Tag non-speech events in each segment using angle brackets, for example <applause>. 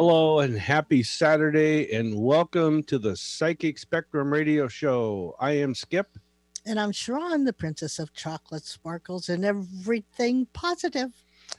Hello and happy Saturday, and welcome to the Psychic Spectrum Radio Show. I am Skip. And I'm Sharon, the princess of chocolate sparkles and everything positive.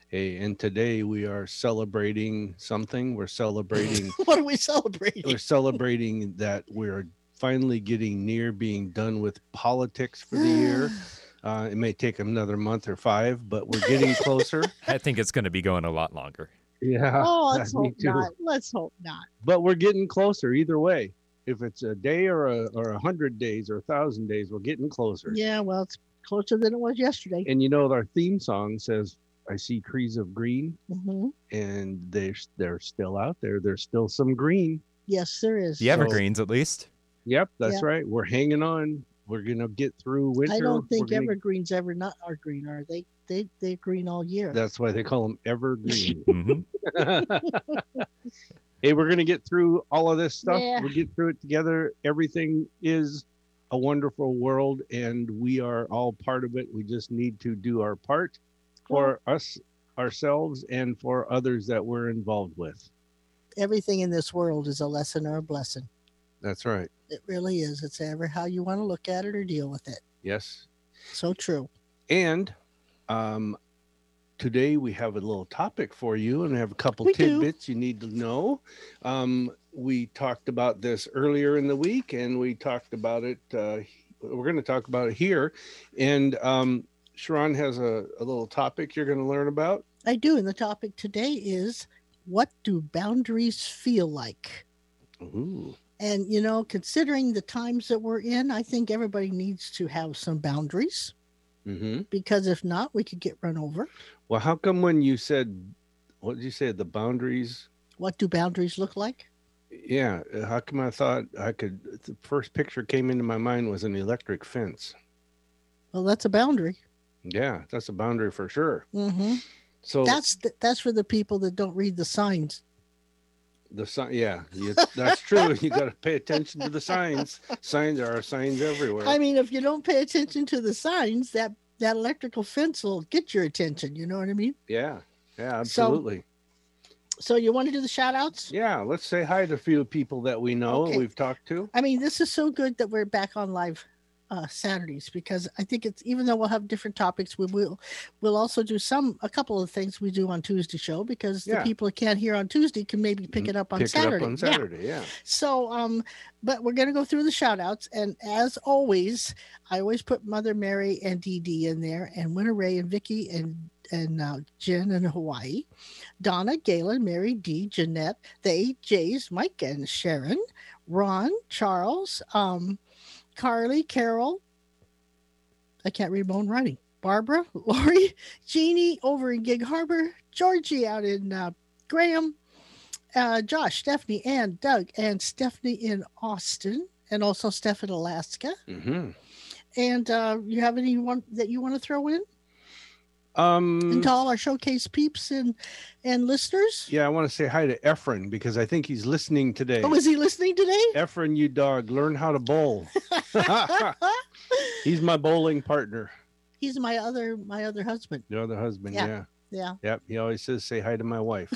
Hey, and today we are celebrating something. We're celebrating, <laughs> what are we celebrating? we're celebrating that we're finally getting near being done with politics for the year. <sighs> Uh, it may take another month or five, but we're getting closer. <laughs> I think it's going to be going a lot longer. Yeah. oh, <laughs> let's hope too. not. Let's hope not. But we're getting closer either way. If it's a day or a or a hundred days or a thousand days, we're getting closer. Yeah, well, it's closer than it was yesterday. And you know, our theme song says, "I see trees of green," hmm and they're they're still out there. There's still some green. Yes, there is. The evergreens, at least. Yep, that's Yeah. right. We're hanging on. We're gonna get through winter. I don't think gonna- evergreens ever not are green, are they? They they're green all year. That's why they call them evergreen. hmm <laughs> hey, we're gonna get through all of this stuff. Yeah. We'll get through it together. Everything is a wonderful world, and we are all part of it. We just need to do our part for us ourselves and for others that we're involved with. Everything in this world is a lesson or a blessing. That's right. It really is. It's ever how you want to look at it or deal with it. Yes. So true. And um, today we have a little topic for you, and I have a couple We do. tidbits you need to know. Um, we talked about this earlier in the week, and we talked about it. Uh, we're going to talk about it here. And um, Sharon has a, a little topic you're going to learn about. I do. And the topic today is what do boundaries feel like? Ooh. And, you know, considering the times that we're in, I think everybody needs to have some boundaries hmm because if not, we could get run over. Well, how come when you said, what did you say, the boundaries? What do boundaries look like? Yeah, uh, how come I thought I could? The first picture came into my mind was an electric fence. Well, that's a boundary. Yeah, that's a boundary for sure. hmm So That's the, that's for the people that don't read the signs. The sign, yeah, you, that's true. <laughs> you got to pay attention to the signs. Signs are signs everywhere. I mean, if you don't pay attention to the signs, that that electrical fence will get your attention. You know what I mean? yeah, yeah, absolutely. So you want to do the shout outs? yeah, let's say hi to a few people that we know Okay. we've talked to. I mean, this is so good that we're back on live uh, Saturdays because I think it's even though we'll have different topics, we will we'll also do some a couple of things we do on Tuesday show because Yeah. the people that can't hear on Tuesday can maybe pick it up on Pick Saturday. it up on Yeah. Saturday. Yeah. So, um, but we're gonna go through the shout outs, and as always, I always put Mother Mary and Dee Dee in there, and Winter Ray and Vicky and and uh, Jen in Hawaii, Donna, Galen, Mary D, Jeanette, the eight J's, Mike and Sharon, Ron, Charles, um, Carly, Carol. I can't read my own writing. Barbara, <laughs> Lori, Jeannie over in Gig Harbor, Georgie out in uh, Graham, uh, Josh, Stephanie, and Doug, and Stephanie in Austin, and also Steph in Alaska. hmm And uh, you have anyone that you want to throw in Um. and to all our showcase peeps and and listeners? Yeah, I want to say hi to Efren because I think he's listening today. Oh, is he listening today? Efren, you dog, learn how to bowl. <laughs> <laughs> He's my bowling partner. He's my other my other husband. The other husband. Yeah. yeah. Yeah, Yep. He always says, say hi to my wife.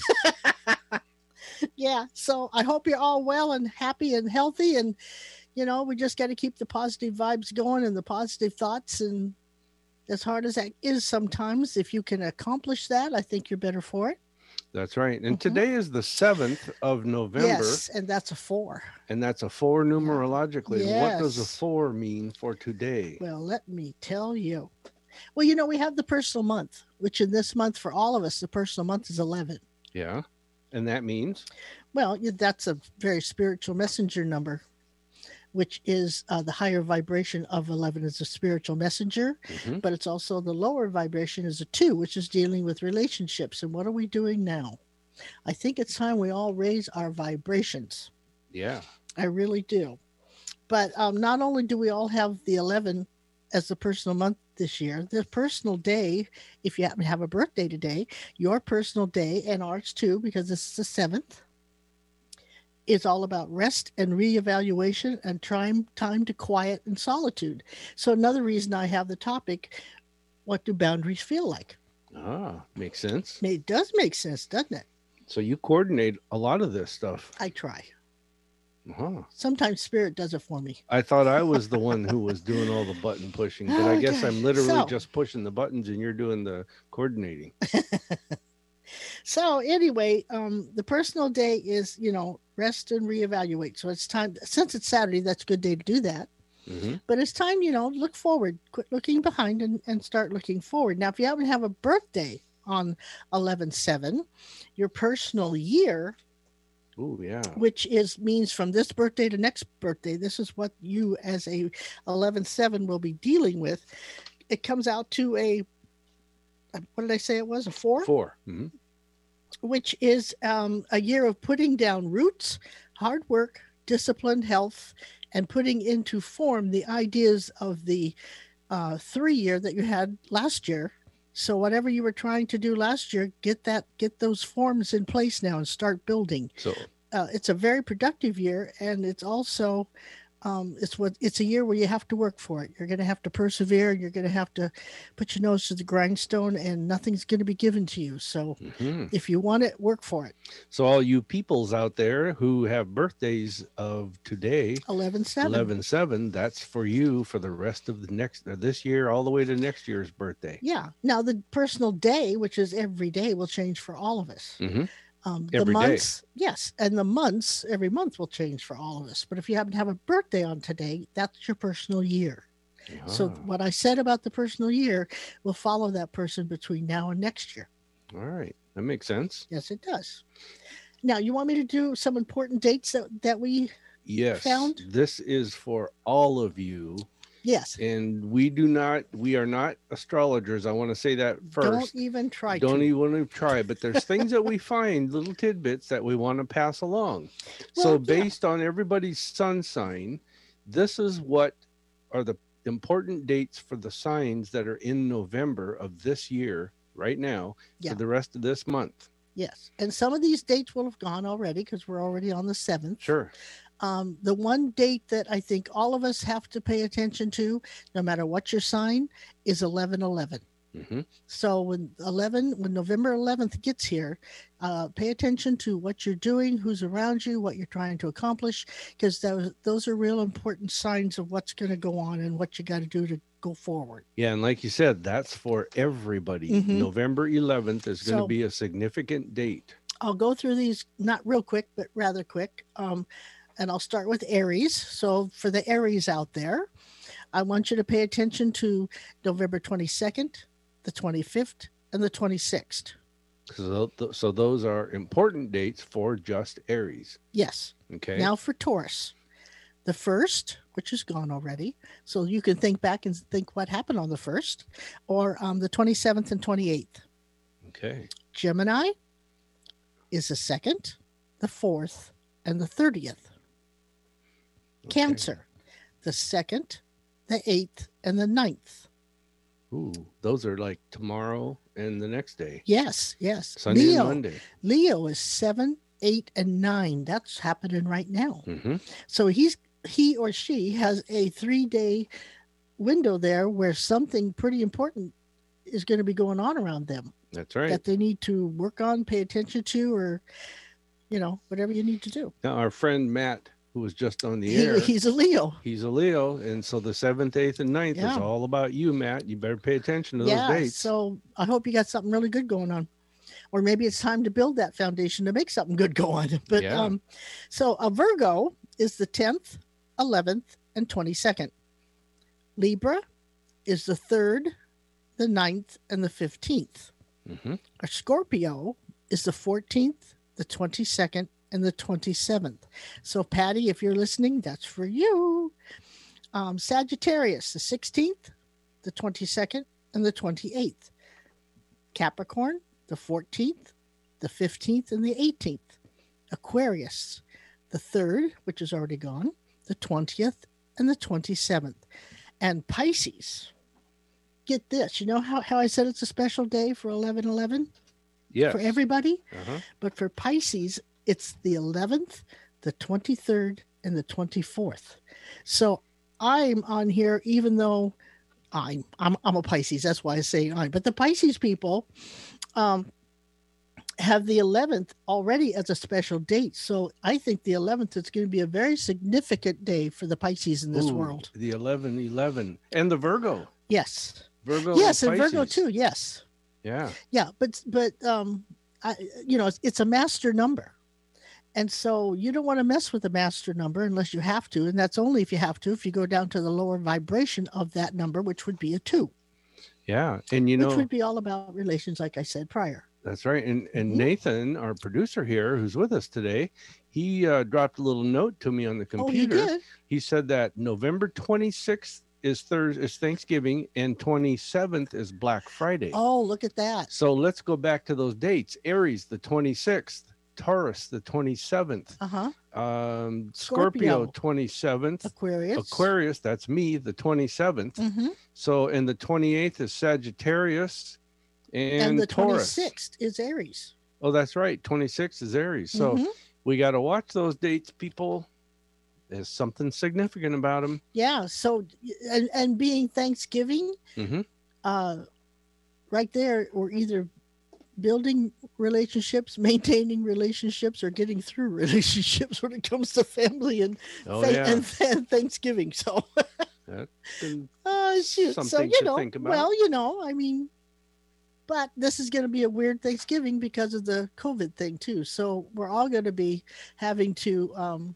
<laughs> yeah. So I hope you're all well and happy and healthy, and you know we just got to keep the positive vibes going and the positive thoughts and. As hard as that is sometimes, if you can accomplish that, I think you're better for it. That's right. And Mhm. today is the 7th of November, Yes, and that's a four. and that's a four numerologically. Yes. What does a four mean for today? Well, let me tell you. Well, you know, we have the personal month, which in this month for all of us, the personal month is 11. Yeah. And that means, Well, that's a very spiritual messenger number, which is uh, the higher vibration of 11 is a spiritual messenger, Mhm. but it's also the lower vibration is a two, which is dealing with relationships. And what are we doing now? I think it's time we all raise our vibrations. Yeah. I really do. But um, not only do we all have the 11 as the personal month this year, the personal day, if you happen to have a birthday today, your personal day and ours too, because this is the seventh, is all about rest and reevaluation and time time to quiet and solitude. So another reason I have the topic, what do boundaries feel like? Ah, makes sense. It does make sense, doesn't it? So you coordinate a lot of this stuff. I try. Huh. Sometimes spirit does it for me. I thought I was the one who was doing all the button pushing, but I <laughs> guess Okay, I'm literally so- just pushing the buttons and you're doing the coordinating. <laughs> So anyway, um, the personal day is, you know, rest and reevaluate. So it's time since it's Saturday, that's a good day to do that. hmm But it's time, you know, look forward, quit looking behind and, and start looking forward. Now, if you happen to have a birthday on 11 7, your personal year, Oh yeah. which is means from this birthday to next birthday, this is what you as a 11 7 will be dealing with. It comes out to a, what did I say it was? A four? 4 Mhm. which is um, a year of putting down roots, hard work, disciplined health, and putting into form the ideas of the uh, three year that you had last year. So whatever you were trying to do last year, get that get those forms in place now and start building. So Uh, it's a very productive year, and it's also um, it's what it's a year where you have to work for it. You're going to have to persevere. You're going to have to put your nose to the grindstone, and nothing's going to be given to you. So mhm. if you want it, work for it. so all you peoples out there who have birthdays of today, 11 7. 11 7, that's for you for the rest of the next uh, this year all the way to next year's birthday. Yeah. Now, the personal day, which is every day, will change for all of us. Mhm. Um, Every the day. months, yes. And the months every month will change for all of us. But if you happen to have a birthday on today, that's your personal year. So, Ah, what I said about the personal year will follow that person between now and next year. all right. That makes sense. Yes, it does. Now, you want me to do some important dates that, that we, Yes. Found? This is for all of you yes, and we do not we are not astrologers. I want to say that first. don't even try don't to. even try but there's <laughs> things that we find little tidbits that we want to pass along so Well, yeah. based on everybody's sun sign this is what are the important dates for the signs that are in november of this year right now Yeah. for the rest of this month Yes. And some of these dates will have gone already because we're already on the 7th. sure um, the one date that I think all of us have to pay attention to, no matter what your sign, is 11 11. hmm So when 11, when November 11th gets here, uh, pay attention to what you're doing, who's around you, what you're trying to accomplish, because those, those are real important signs of what's going to go on and what you got to do to go forward. yeah and like you said that's for everybody Mhm. november 11th is going to So- be a significant date I'll go through these not real quick, but rather quick. Um, and I'll start with Aries. So, for the Aries out there, I want you to pay attention to November 22nd, the 25th, and the 26th. so, th- so those are important dates for just aries Yes. okay Now for Taurus, the first, which is gone already. So, you can think back and think what happened on the first, or um, the 27th and 28th. okay Gemini is the second, the fourth, and the 30th. Okay. Cancer, the second, the eighth, and the ninth. Ooh, those are like tomorrow and the next day. Yes, yes. Sunday Leo, and Monday. Leo is seven, eight, and nine. That's happening right now. hmm So he's he or she has a three day window there where something pretty important is going to be going on around them That's right. that they need to work on, pay attention to, or you know whatever you need to do. Now, our friend Matt, who was just on the He, air, he's a Leo. he's a Leo, and so the seventh, eighth, and ninth is all about you, Matt. You better pay attention to those yeah. dates. So I hope you got something really good going on. Or maybe it's time to build that foundation to make something good go on. <laughs> But Yeah. um, so a Virgo is the 10th, 11th, and 22nd. Libra is the 3rd, the 9th, and the 15th. hmm A Scorpio is the 14th, the 22nd, and the 27th. So, Patty, if you're listening, that's for you. Um, Sagittarius, the 16th, the 22nd, and the 28th. Capricorn, the 14th, the 15th, and the 18th. Aquarius, the 3rd, which is already gone, the 20th, and the 27th. And Pisces, get this. You know how, how I said it's a special day for 11 11 Yes. for everybody? Uh-huh. But for Pisces, it's the 11th, the 23rd, and the 24th. So I'm on here, even though I'm I'm, I'm a Pisces. That's why I say I. But the Pisces people um, have the 11th already as a special date. So I think the 11th is going to be a very significant day for the Pisces in this Ooh, world. The 11 11 and the Virgo. Yes. Virgo. yes, and Virgo too. Yes. Yeah. yeah but but um I, you know it's, it's a master number and so you don't want to mess with the master number unless you have to and that's only if you have to if you go down to the lower vibration of that number which would be a two Yeah. And you know, which would be all about relations like i said prior that's right. And and Mhm. Nathan, our producer here, who's with us today, he uh, dropped a little note to me on the oh you computer. did he said that November 26th is Thursday is Thanksgiving and 27th is Black Friday. oh look at that So let's go back to those dates. Aries the 26th, Taurus the 27th, uh-huh um Scorpio, Scorpio. 27th, aquarius Aquarius that's me the 27th. hmm So and the 28th is Sagittarius and, and, the Taurus. 26th is aries Oh, that's right. 26th is Aries. So Mhm. we got to watch those dates people. There's something significant about them. yeah so and, and being thanksgiving mm-hmm. uh, right there, we're either building relationships, <laughs> maintaining relationships, or getting through <laughs> relationships when it comes to family and Oh fa- yeah. and, and Thanksgiving. So, <laughs> uh, shoot. So you know, think about. well, you know, I mean, but this is going to be a weird Thanksgiving because of the COVID thing too. So we're all going to be having to um,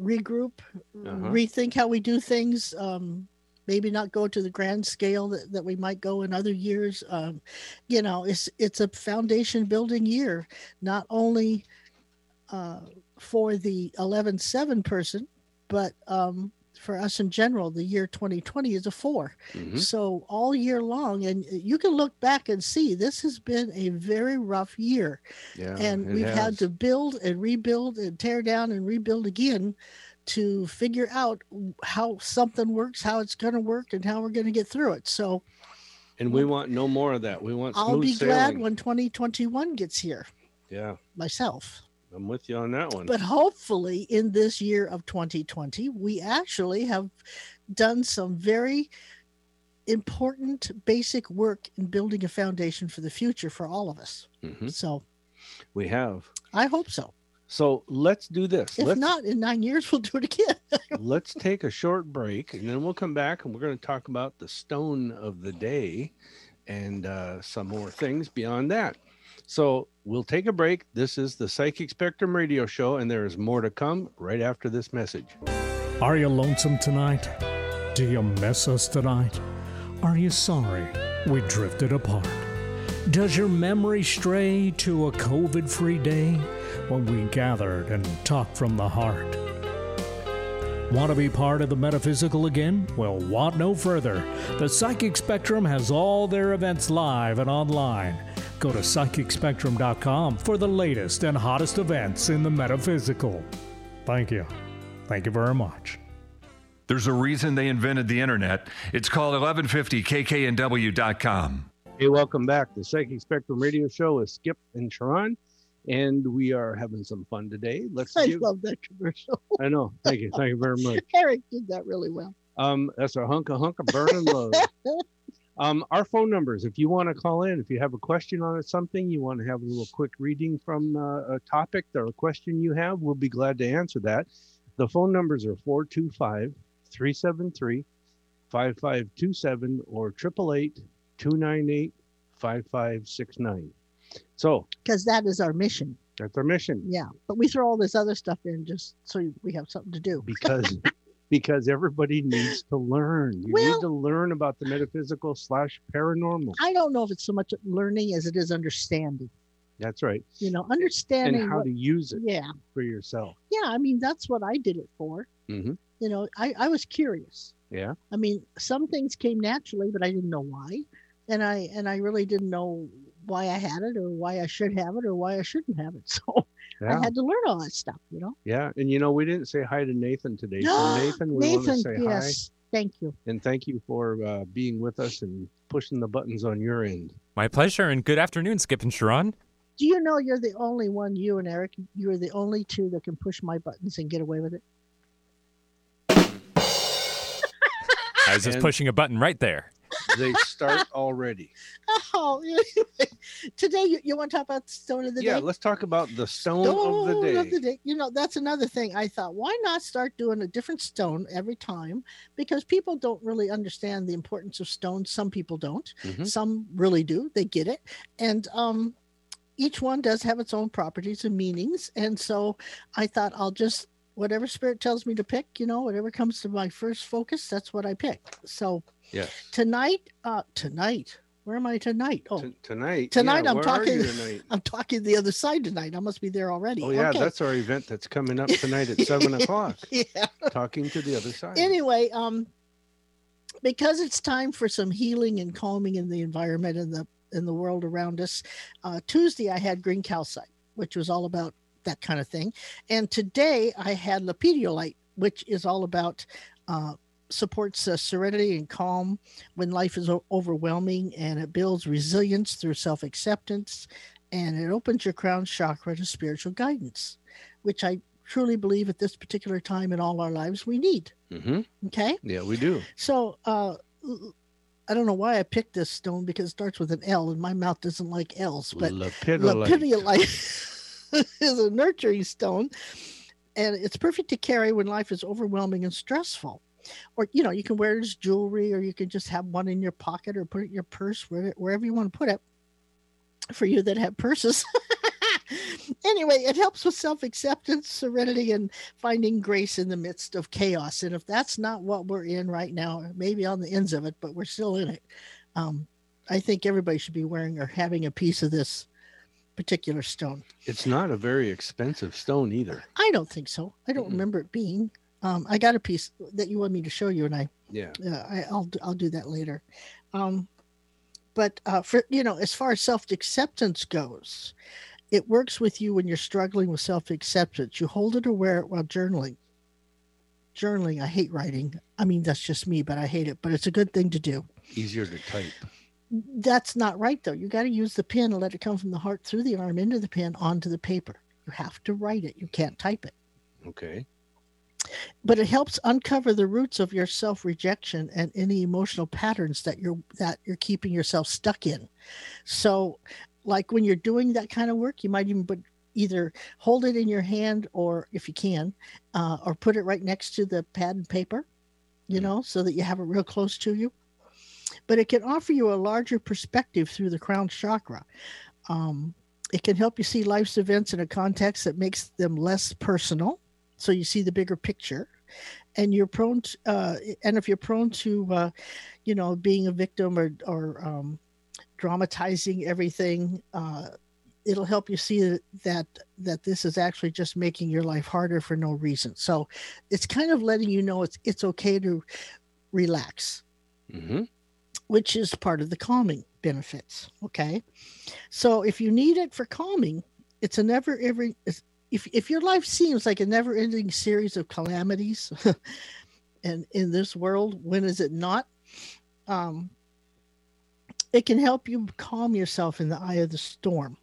regroup, Uh-huh. rethink how we do things. Um, maybe not go to the grand scale that, that we might go in other years. Um, you know, it's it's a foundation building year, not only uh, for the 11-7 person, but um, for us in general. The year 2020 is a four. Mhm. So all year long, and you can look back and see this has been a very rough year, yeah, and we've had to build and rebuild and tear down and rebuild again to figure out how something works, how it's going to work, and how we're going to get through it. So and we want no more of that. We want I'll be sailing. glad when 2021 gets here yeah, myself. I'm with you on that one. But hopefully, in this year of 2020, we actually have done some very important basic work in building a foundation for the future for all of us. Mhm. So We have. I hope so. So let's do this. If let's not, in nine years, we'll do it again. <laughs> let's take a short break, and then we'll come back and we're going to talk about the stone of the day and uh, some more things beyond that. So we'll take a break. This is the Psychic Spectrum Radio Show, and there is more to come right after this message. Are you lonesome tonight? Do you miss us tonight? Are you sorry we drifted apart? Does your memory stray to a COVID free day when we gathered and talked from the heart? Want to be part of the metaphysical again? Well, want no further. The Psychic Spectrum has all their events live and online. Go to psychicspectrum.com for the latest and hottest events in the metaphysical. Thank you. Thank you very much. There's a reason they invented the internet. It's called 1150kknw.com. Hey, welcome back. The Psychic Spectrum Radio Show is Skip and Sharon, and we are having some fun today. Let's <laughs> I give. love that commercial. <laughs> I know. Thank you. Thank you very much. <laughs> Eric did that really well. Um, that's our hunk of hunk of burning love. Um, our phone numbers, if you want to call in, if you have a question on something, you want to have a little quick reading from uh, a topic or a question you have, we'll be glad to answer that. The phone numbers are 425 373 5527 or 888 298 5569. So Because that is our mission. that's our mission Yeah. But we throw all this other stuff in just so we have something to do. because <laughs> because everybody needs to learn. You Well- need to learn about the metaphysical slash paranormal. I don't know if it's so much learning as it is understanding. That's right. You know, understanding And how what, to use it yeah. for yourself. Yeah. I mean, that's what I did it for. Mhm. You know, I, I was curious. Yeah. I mean, some things came naturally, but I didn't know why. And I and I really didn't know why I had it or why I should have it or why I shouldn't have it. <laughs> So Yeah. I had to learn all that stuff, you know. Yeah. And you know, we didn't say hi to Nathan today. So <gasps> Nathan, we want Nathan, to say yes, thank you. and thank you for uh, being with us and pushing the buttons on your end. My pleasure, and good afternoon, Skip and Sharon. Do you know you're the only one, you and Eric, you're the only two that can push my buttons and get away with it? I was just And- pushing a button right there. They start already. <laughs> Oh, today you, you want to talk about the stone of the yeah. day? Yeah, let's talk about the stone, Stone of the day. You know, that's another thing. I thought, why not start doing a different stone every time? Because people don't really understand the importance of stones. Some people don't. Mhm. Some really do. They get it. And um, each one does have its own properties and meanings. And so I thought I'll just whatever spirit tells me to pick, you know, whatever comes to my first focus, that's what I pick. So Yes. tonight, uh, tonight, where am I tonight? Oh, T- tonight. Tonight yeah, I'm talking- <laughs> tonight? I'm talking the other side tonight. I must be there already. Oh yeah, Okay. that's our event that's coming up <laughs> tonight at seven o'clock. <laughs> yeah. Talking to the other side. Anyway, um, because it's time for some healing and calming in the environment and the in the world around us. Uh, Tuesday I had green calcite, which was all about that kind of thing, and today I had lepidolite, which is all about uh, supports uh, serenity and calm when life is o- overwhelming, and it builds resilience through self acceptance, and it opens your crown chakra to spiritual guidance, which I truly believe at this particular time in all our lives we need. hmm Okay. Yeah, we do. So uh I don't know why I picked this stone because it starts with an L and my mouth doesn't like L's, but lepidolite <laughs> is a nurturing stone and it's perfect to carry when life is overwhelming and stressful. Or you know, you can wear it as jewelry or you can just have one in your pocket or put it in your purse wherever, wherever you want to put it. For you that have purses. <laughs> anyway, it helps with self-acceptance, serenity and finding grace in the midst of chaos. And if that's not what we're in right now, maybe on the ends of it, but we're still in it. Um, I think everybody should be wearing or having a piece of this particular stone. It's not a very expensive stone either. I don't think so. I don't Mm-mm. remember it being. Um, I got a piece that you want me to show you, and I, Yeah. uh, I I'll I'll do that later. Um, but uh, for you know, as far as self acceptance goes, it works with you when you're struggling with self acceptance. You hold it or wear it while journaling. Journaling, I hate writing. I mean, that's just me, but I hate it. But it's a good thing to do. Easier to type. That's not right though. You got to use the pen and let it come from the heart through the arm into the pen onto the paper. You have to write it. You can't type it. Okay. But it helps uncover the roots of your self-rejection and any emotional patterns that you're that you're keeping yourself stuck in. So, like when you're doing that kind of work, you might even put either hold it in your hand or if you can, uh, or put it right next to the pad and paper, you Mm. know, so that you have it real close to you. But it can offer you a larger perspective through the crown chakra. Um, it can help you see life's events in a context that makes them less personal, so you see the bigger picture. And you're prone to, uh, and if you're prone to, uh, you know, being a victim or or um, dramatizing everything, uh, it'll help you see that, that this is actually just making your life harder for no reason. So it's kind of letting you know it's it's okay to relax hmm which is part of the calming benefits. Okay. So if you need it for calming, it's a never every if if your life seems like a never ending series of calamities <laughs> and in this world, when is it not? Um it can help you calm yourself in the eye of the storm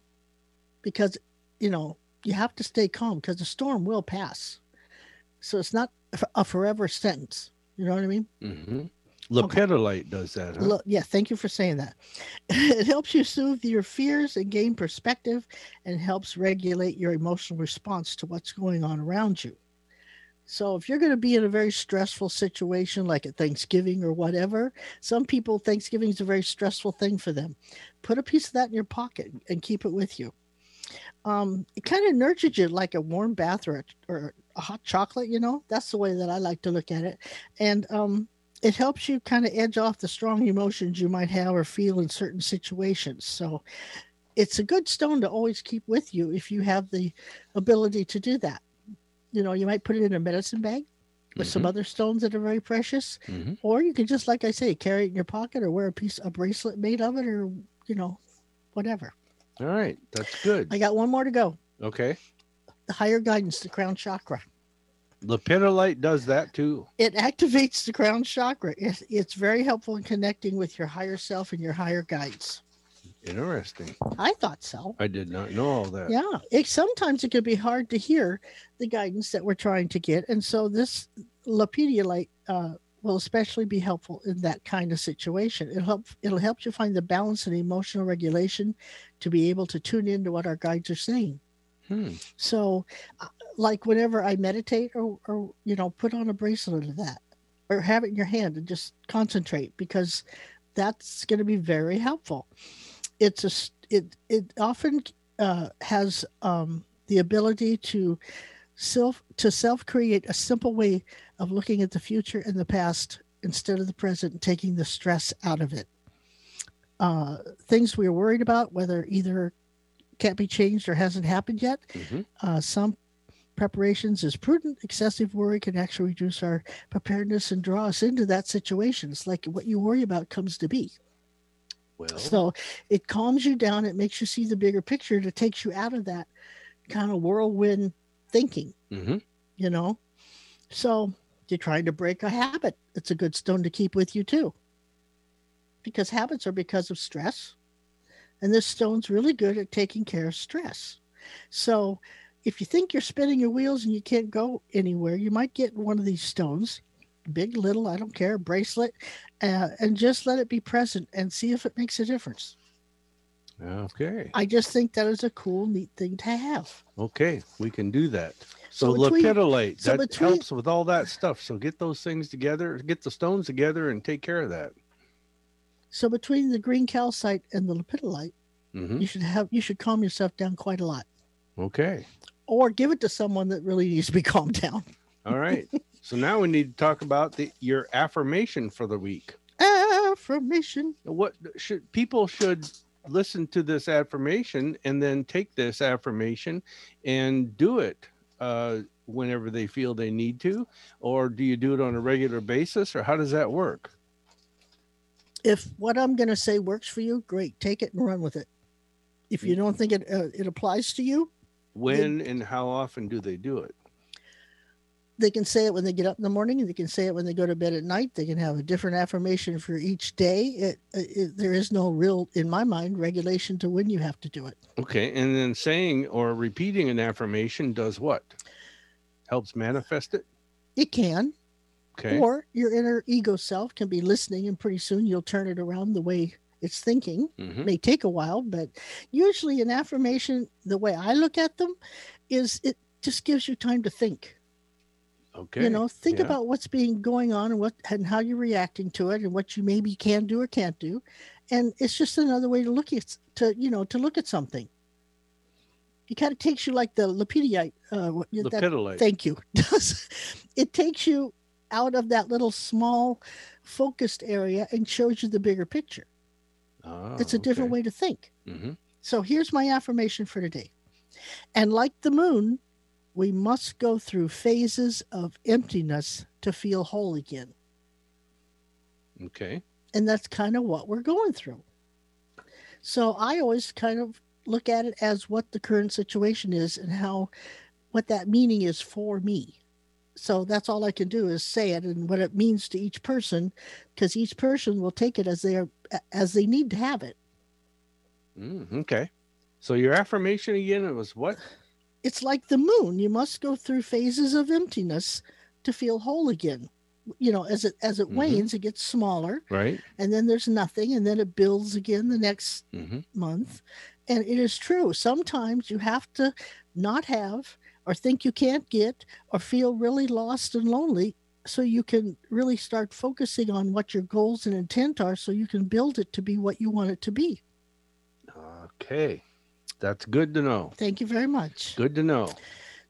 because you know you have to stay calm because the storm will pass. So it's not a forever sentence. You know what I mean? hmm Lepidolite does that, huh? Look, yeah, thank you for saying that. <laughs> It helps you soothe your fears and gain perspective and helps regulate your emotional response to what's going on around you. So, if you're going to be in a very stressful situation like at Thanksgiving or whatever, some people, Thanksgiving is a very stressful thing for them. Put a piece of that in your pocket and keep it with you. Um, it kind of nurtures you like a warm bath or a, or a hot chocolate, you know? That's the way that I like to look at it. And, um, it helps you kind of edge off the strong emotions you might have or feel in certain situations. So it's a good stone to always keep with you if you have the ability to do that. You know, you might put it in a medicine bag with some Mhm. other stones that are very precious, Mhm. or you can just, like I say, carry it in your pocket or wear a piece, a bracelet made of it, or you know, whatever. All right. That's good. I got one more to go. Okay. the higher guidance, the crown chakra. Lepidolite does that too. It activates the crown chakra. It, it's very helpful in connecting with your higher self and your higher guides. Interesting. I thought so. I did not know all that. Yeah, it sometimes it can be hard to hear the guidance that we're trying to get, and so this lepidolite uh, will especially be helpful in that kind of situation. It'll help. It'll help you find the balance and emotional regulation to be able to tune into what our guides are saying. Hmm. So, like whenever I meditate, or or you know, put on a bracelet of that, or have it in your hand and just concentrate because that's going to be very helpful. It's a it it often uh, has um, the ability to self to self create a simple way of looking at the future and the past instead of the present and taking the stress out of it. Uh, things we're worried about, whether either can't be changed or hasn't happened yet, Mhm. uh, some preparations is prudent. Excessive worry can actually reduce our preparedness and draw us into that situation. It's like what you worry about comes to be. Well, So it calms you down. It makes you see the bigger picture. It takes you out of that kind of whirlwind thinking, mhm. you know? So you're trying to break a habit. It's a good stone to keep with you too. Because habits are because of stress. And this stone's really good at taking care of stress. So if you think you're spinning your wheels and you can't go anywhere, you might get one of these stones, big, little, I don't care, bracelet, uh, and just let it be present and see if it makes a difference. okay. I just think that is a cool, neat thing to have. Okay, we can do that. So, So between- lepidolite so that between- helps with all that stuff. So get those things together, get the stones together, and take care of that. So between the green calcite and the lepidolite, hmm you should have you should calm yourself down quite a lot, Okay. Or give it to someone that really needs to be <laughs> calmed down. All right. so now we need to talk about the your affirmation for the week. Affirmation. What should people should listen to this affirmation and then take this affirmation and do it uh, whenever they feel they need to, or do you do it on a regular basis, or how does that work? If what I'm going to say works for you, great, take it and run with it. If you don't think it uh, it applies to you, When and how often do they do it? they can say it when they get up in the morning, and they can say it when they go to bed at night. They can have a different affirmation for each day. It, it, there is no real, in my mind, regulation to when you have to do it. Okay, and then saying or repeating an affirmation does what? Helps manifest it. It can, Okay. or your inner ego self can be listening, and pretty soon you'll turn it around the way it's thinking. Mhm. may take a while, but usually an affirmation, the way I look at them, is it just gives you time to think. Okay. You know, think yeah. about what's being going on and what and how you're reacting to it and what you maybe can do or can't do. And it's just another way to look at to, you know, to look at something. It kind of takes you like the lepidolite. Uh, that, thank you. <laughs> Does it takes you out of that little small focused area and shows you the bigger picture. It's a different way to think. hmm So here's my affirmation for today. And like the moon, we must go through phases of emptiness to feel whole again. Okay. And that's kind of what we're going through. So I always kind of look at it as what the current situation is and how what that meaning is for me. So that's all I can do is say it and what it means to each person because each person will take it as they are as they need to have it. Mm, okay. So your affirmation again it was what? it's like the moon you must go through phases of emptiness to feel whole again you know as it as it Mhm. wanes it gets smaller Right. and then there's nothing and then it builds again the next hmm month and it is true sometimes you have to not have or think you can't get or feel really lost and lonely so you can really start focusing on what your goals and intent are so you can build it to be what you want it to be Okay. That's good to know. thank you very much Good to know.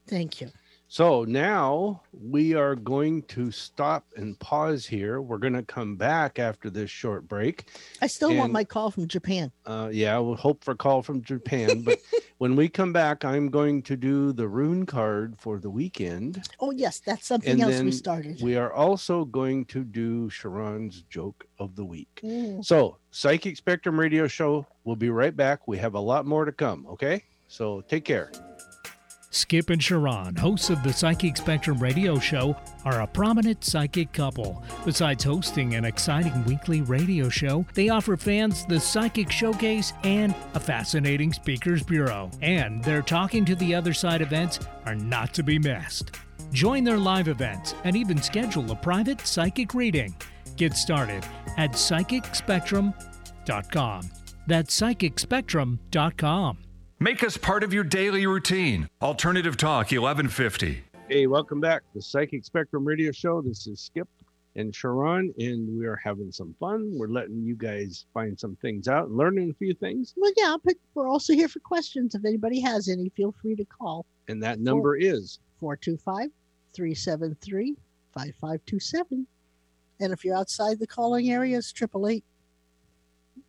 thank you So now we are going to stop and pause here. We're going to come back after this short break. i still want my call from japan Uh, yeah, we'll hope for a call from Japan. But <laughs> when we come back, I'm going to do the rune card for the weekend. Oh yes, that's something And else we started. We are also going to do Sharon's joke of the week. Mm. So, Psychic Spectrum Radio Show. We'll be right back. We have a lot more to come. Okay. So, take care. Skip and Sharon, hosts of the Psychic Spectrum radio show, are a prominent psychic couple. Besides hosting an exciting weekly radio show, they offer fans the Psychic Showcase and a fascinating Speakers Bureau. And their Talking to the Other Side events are not to be missed. Join their live events and even schedule a private psychic reading. Get started at psychicspectrum.com. That's psychicspectrum.com. Make us part of your daily routine. Alternative Talk 1150. Hey, welcome back to Psychic Spectrum Radio Show. This is Skip and Sharon, and we are having some fun. We're letting you guys find some things out and learning a few things. Well, yeah, but we're also here for questions. If anybody has any, feel free to call And that number is 425 373 5527. And if you're outside the calling area, it's 888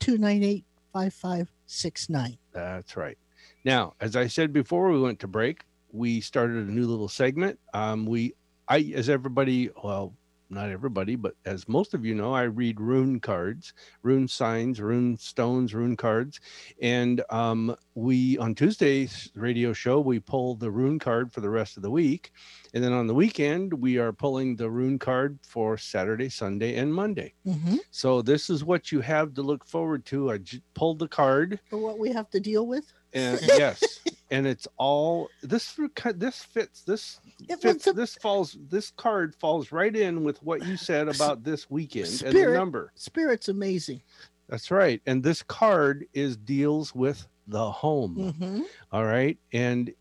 298 5569. That's right. Now, as I said before, we went to break. We started a new little segment. Um, we, I, as everybody, well, not everybody, but as most of you know, I read rune cards, rune signs, rune stones, rune cards, and um, we on Tuesday's radio show we pull the rune card for the rest of the week, and then on the weekend we are pulling the rune card for Saturday, Sunday, and Monday. Mm-hmm. So this is what you have to look forward to. I j- pulled the card. For what we have to deal with. And <laughs> yes, and it's all this this fits this It fits a- this falls this card falls right in with what you said about this weekend and the Spirit. number. Spirit's amazing. That's right. And this card is deals with the home. Mm-hmm. All right. And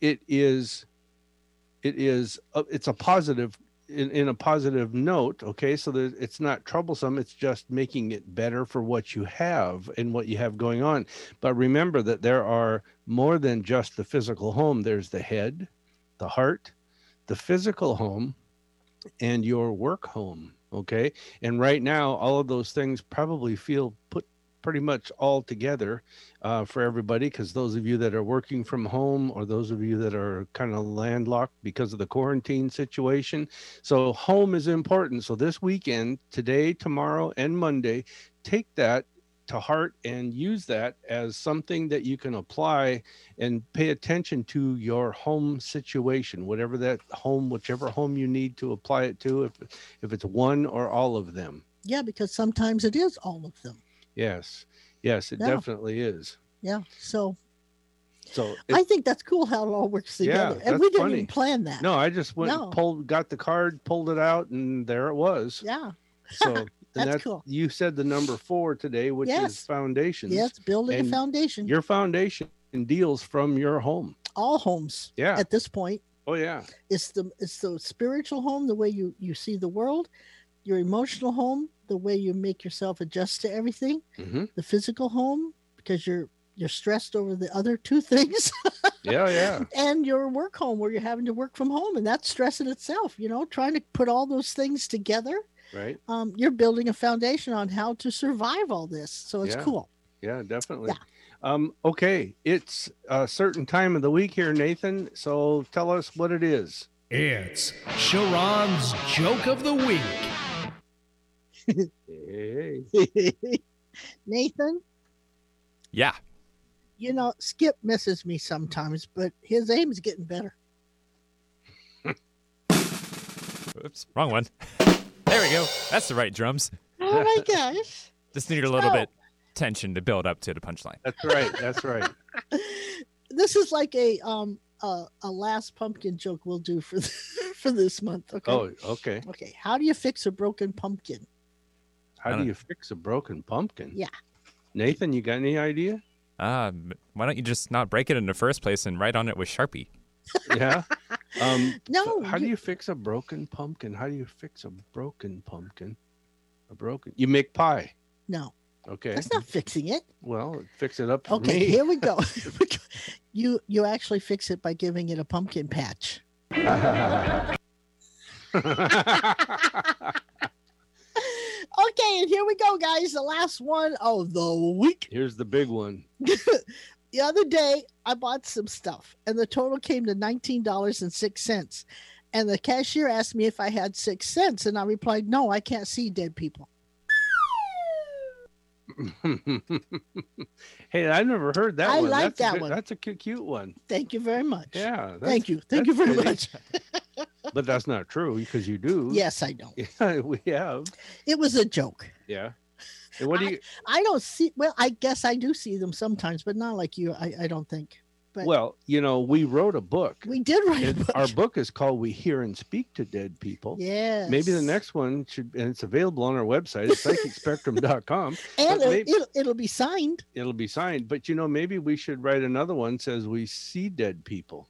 it is it is a, it's a positive in, in a positive note okay? So that it's not troublesome it's just making it better for what you have and what you have going on. But remember that there are more than just the physical home. There's the head the heart the physical home and your work home okay? And right now all of those things probably feel put pretty much all together uh, for everybody because those of you that are working from home or those of you that are kind of landlocked because of the quarantine situation. So home is important. So this weekend today tomorrow and monday take that to heart and use that as something that you can apply and pay attention to your home situation whatever that home whichever home you need to apply it to if if it's one or all of them. Yeah, because sometimes it is all of them. Yes yes it Yeah. definitely is Yeah. So so I think that's cool how it all works together. Yeah, and we didn't funny. even plan that. no i just went No. and pulled got the card pulled it out and there it was Yeah. so <laughs> That's that's cool. you said the number four today which is Yes. foundations Yes. Building And a foundation. your foundation deals from your home all homes yeah at this point. oh yeah It's the it's the spiritual home, the way you you see the world, your emotional home, the way you make yourself adjust to everything, hmm the physical home because you're you're stressed over the other two <laughs> things, yeah yeah and your work home where you're having to work from home, and that's stress in itself. You know, trying to put all those things together. right Um, you're building a foundation on how to survive all this, so it's Yeah. cool. Yeah, definitely. Yeah. Um, okay, it's a certain time of the week here, Nathan. So tell us what it is. It's Sharon's Joke of the Week. Hey. <laughs> Nathan, Yeah. you know, Skip misses me sometimes, but his aim is getting better. Oops, wrong one. There we go. That's the right drums. Oh my gosh. Just needed a little So- bit tension to build up to the punchline. That's right. That's right. <laughs> this is like a um a, a last pumpkin joke we'll do for <laughs> for this month. Okay. Oh, okay. Okay. How do you fix a broken pumpkin? How do you fix a broken pumpkin? Yeah. Nathan, you got any idea? Um, why don't you just not break it in the first place and write on it with Sharpie? Yeah. <laughs> Um, No. how do you fix a broken pumpkin? How do you fix a broken pumpkin? A broken. You make pie. No, Okay. that's not fixing it. Well, fix it up for Okay, me. here we go. Here we go. you you actually fix it by giving it a pumpkin patch. <laughs> <laughs> Okay, and here we go, guys. The last one of the week. <laughs> Here's the big one. the other day I bought some stuff and the total came to $19.06. And the cashier asked me if I had six cents. And I replied, No, I can't see dead people. <laughs> hey, I never heard that I one. like that's a that good- one. That's a cute, cute one. Thank you very much. Yeah. Thank you. Thank you very pretty. much. <laughs> But that's not true because you do. Yes, I know. <laughs> Yeah, we have. It was a joke. Yeah. And what do you? I don't see. Well, I guess I do see them sometimes, but not like you. I, I don't think. But- Well, you know, we wrote a book. We did write a book. our book is called "We Hear and Speak to Dead People." yeah Maybe the next one should, and it's available on our website, it's psychicspectrum.com. <laughs> and it'll, maybe- it'll, it'll be signed. It'll be signed, but you know, maybe we should write another one says we see dead people.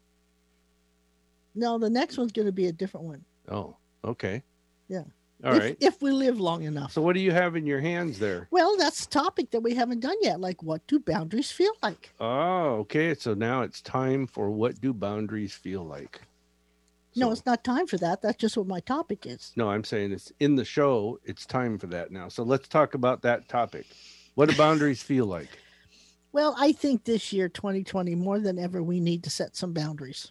No, the next one's going to be a different one. Oh, okay. Yeah. All if, right. If we live long enough. So what do you have in your hands there? well, that's a topic that we haven't done yet. Like, what do boundaries feel like? Oh, okay. So now it's time for what do boundaries feel like? no, it's not time for that. That's just what my topic is. No, I'm saying it's in the show. It's time for that now. So let's talk about that topic. What do boundaries feel like? <laughs> Well, I think this year, 2020, more than ever, we need to set some boundaries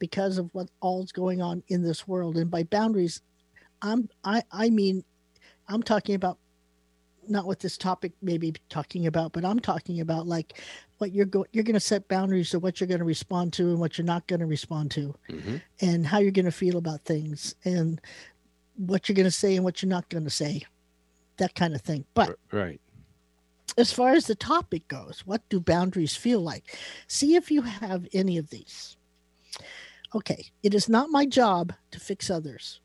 because of what all's going on in this world. And by boundaries, I'm I I mean, I'm talking about not what this topic may be talking about, but I'm talking about like what you're going you're going to set boundaries to what you're going to respond to and what you're not going to respond to, Mhm. and how you're going to feel about things, and what you're going to say and what you're not going to say, that kind of thing. But Right. as far as the topic goes, what do boundaries feel like? See if you have any of these. Okay, it is not my job to fix others.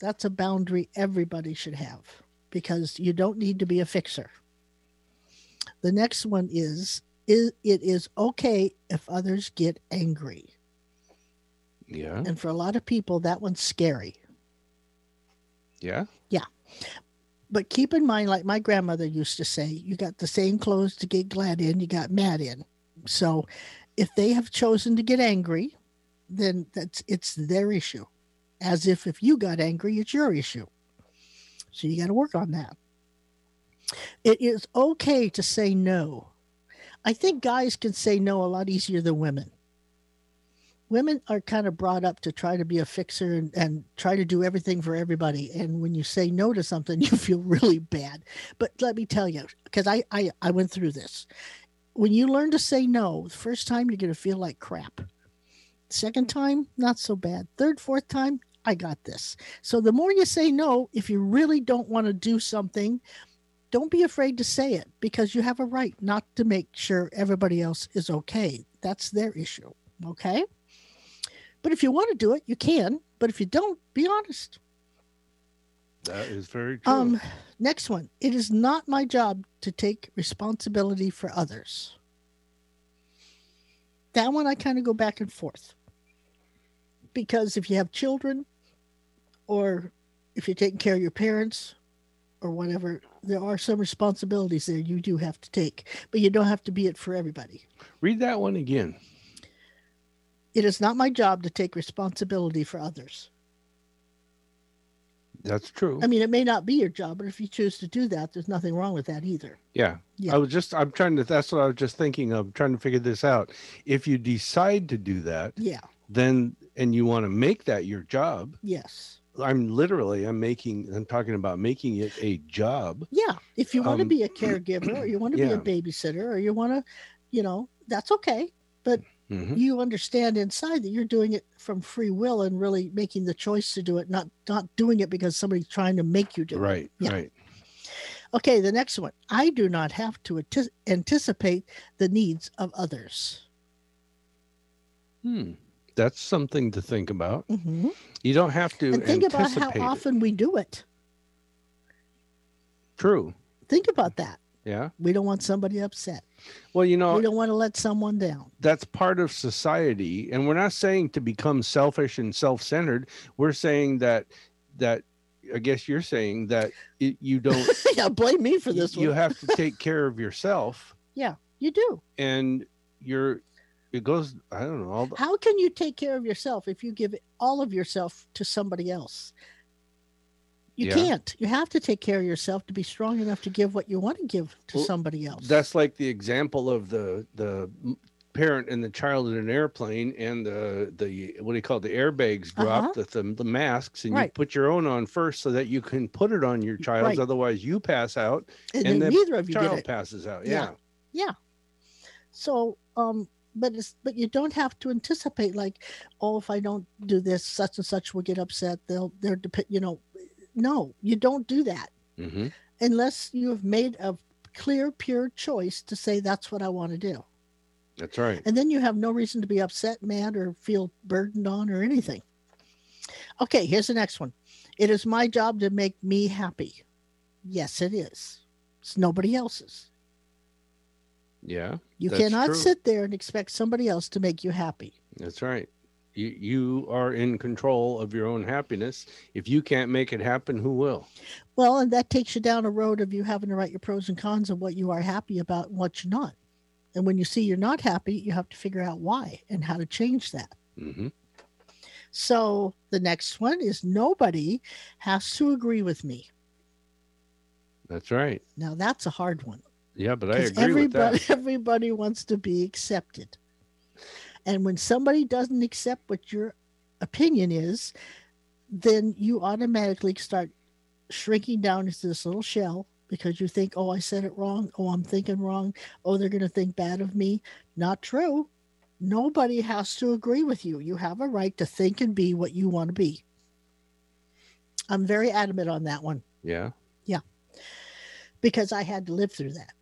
That's a boundary everybody should have because you don't need to be a fixer. The next one is, is it is okay if others get angry. Yeah. And for a lot of people, that one's scary. Yeah. Yeah. But keep in mind, like my grandmother used to say, you got the same clothes to get glad in, you got mad in. So if they have chosen to get angry, then that's it's their issue. As if if you got angry, it's your issue. So you got to work on that. It is okay to say no. I think guys can say no a lot easier than women. Women are kind of brought up to try to be a fixer and, and try to do everything for everybody. And when you say no to something, <laughs> you feel really bad. But let me tell you, because I, I, I went through this. When you learn to say no, the first time you're going to feel like crap. Second time, not so bad. Third, fourth time, I got this. So the more you say no, if you really don't want to do something, don't be afraid to say it because you have a right not to make sure everybody else is okay. That's their issue. Okay. But if you want to do it, you can. But if you don't, be honest. That is very true. Um, next one. It is not my job to take responsibility for others. That one I kind of go back and forth. Because if you have children or if you're taking care of your parents or whatever, there are some responsibilities there you do have to take, but you don't have to be it for everybody. Read that one again. It is not my job to take responsibility for others. That's true. I mean, it may not be your job, but if you choose to do that, there's nothing wrong with that either. Yeah. Yeah. I was just I'm trying to that's what I was just thinking of trying to figure this out. If you decide to do that, Yeah. Then and you want to make that your job, Yes. I'm literally I'm making I'm talking about making it a job. Yeah. If you want to Um, be a caregiver or you want to be a babysitter or you want to, you know, that's okay. Mhm. You understand inside that you're doing it from free will and really making the choice to do it, not not doing it because somebody's trying to make you do it. Right, Yeah. right. Okay, the next one. I do not have to anticipate the needs of others. Hmm. That's something to think about. Mhm. You don't have to And think about how it. often we do it. True. Think about that. Yeah. We don't want somebody upset. Well, you know, we don't want to let someone down. that's part of society and we're not saying to become selfish and self-centered we're saying that that i guess you're saying that it, you don't <laughs> yeah, blame me for this you one. have to <laughs> take care of yourself Yeah, you do. and you're it goes i don't know all the, How can you take care of yourself if you give all of yourself to somebody else? You Yeah. can't. You have to take care of yourself to be strong enough to give what you want to give to Well, somebody else. that's like the example of the the parent and the child in an airplane and the the what do you call it, the airbags drop Uh-huh. the, the the masks and you put your own on first so that you can put it on your child's Right. otherwise you pass out and, and then the neither of you child passes out Yeah. yeah So, um, but it's but you don't have to anticipate like, oh, if I don't do this, such and such will get upset. They'll they're dep- you know, no, you don't do that hmm unless you have made a clear, pure choice to say that's what I want to do, that's right and then you have no reason to be upset, mad, or feel burdened on or anything. Okay, here's the next one. It is my job to make me happy. Yes, it is. It's nobody else's. Yeah You cannot true. sit there and expect somebody else to make you happy. that's right you you are in control of your own happiness if you can't make it happen who will Well, and that takes you down a road of you having to write your pros and cons of what you are happy about and what you're not. And when you see you're not happy, you have to figure out why and how to change that. hmm So the next one is nobody has to agree with me. that's right Now that's a hard one. Yeah but i agree with that <laughs> everybody wants to be accepted. And when somebody doesn't accept what your opinion is, then you automatically start shrinking down into this little shell because you think, oh, I said it wrong. Oh, I'm thinking wrong. Oh, they're going to think bad of me. Not true. Nobody has to agree with you. You have a right to think and be what you want to be. I'm very adamant on that one Yeah. yeah because I had to live through that.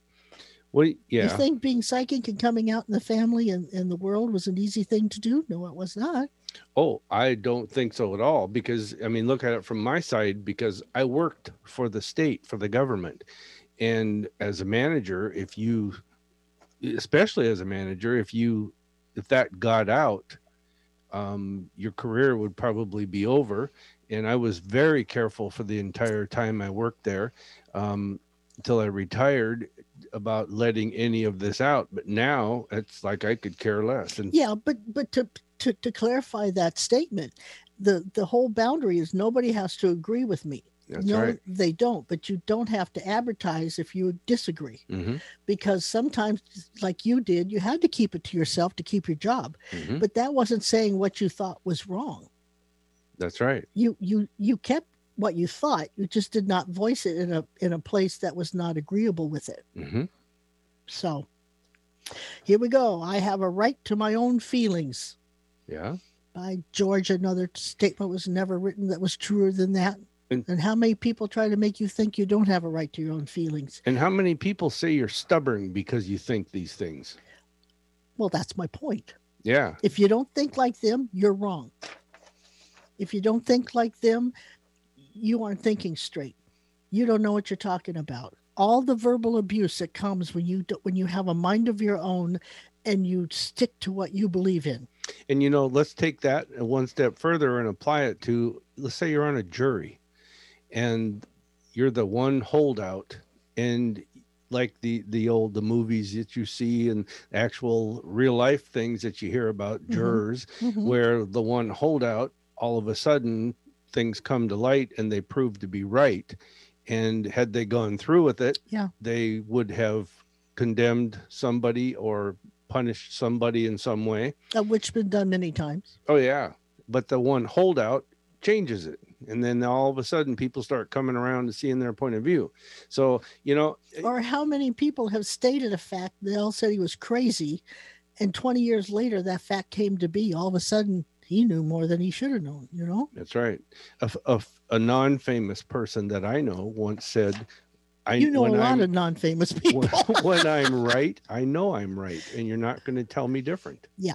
Well yeah. You think being psychic and coming out in the family and, and the world was an easy thing to do? No, it was not. Oh, I don't think so at all. Because I mean, look at it from my side. Because I worked for the state, for the government, and as a manager, if you, especially as a manager, if you, if that got out, um, your career would probably be over. And I was very careful for the entire time I worked there, um, until I retired, about letting any of this out. But now it's like I could care less. And Yeah, but but to to, to clarify that statement, the the whole boundary is nobody has to agree with me. that's no, right. they don't. But you don't have to advertise if you disagree, hmm because sometimes, like you did, you had to keep it to yourself to keep your job. hmm But that wasn't saying what you thought was wrong. That's right. You you you kept what you thought. You just did not voice it in a in a place that was not agreeable with it. hmm So here we go. I have a right to my own feelings. Yeah. By George, another statement was never written that was truer than that. And- And how many people try to make you think you don't have a right to your own feelings? And how many people say you're stubborn because you think these things? Well, that's my point. Yeah. If you don't think like them, you're wrong. If you don't think like them, you aren't thinking straight. You don't know what you're talking about. All the verbal abuse that comes when you do, when you have a mind of your own and you stick to what you believe in. And you know, let's take that one step further and apply it to let's say you're on a jury and you're the one holdout and like the the old the movies that you see and actual real life things that you hear about Mhm. jurors Mhm. where the one holdout all of a sudden things come to light and they prove to be right and had they gone through with it Yeah. they would have condemned somebody or punished somebody in some way Uh, which been done many times. oh yeah but the one holdout changes it and then all of a sudden people start coming around to seeing their point of view so you know Or how many people have stated a fact they all said he was crazy, and 20 years later that fact came to be. All of a sudden he knew more than he should have known. You know. that's right a, a, a non-famous person that i know once said i you know a lot I'm- of non-famous <laughs> people. when, <laughs> when I'm right, I know I'm right, and you're not going to tell me different. Yeah.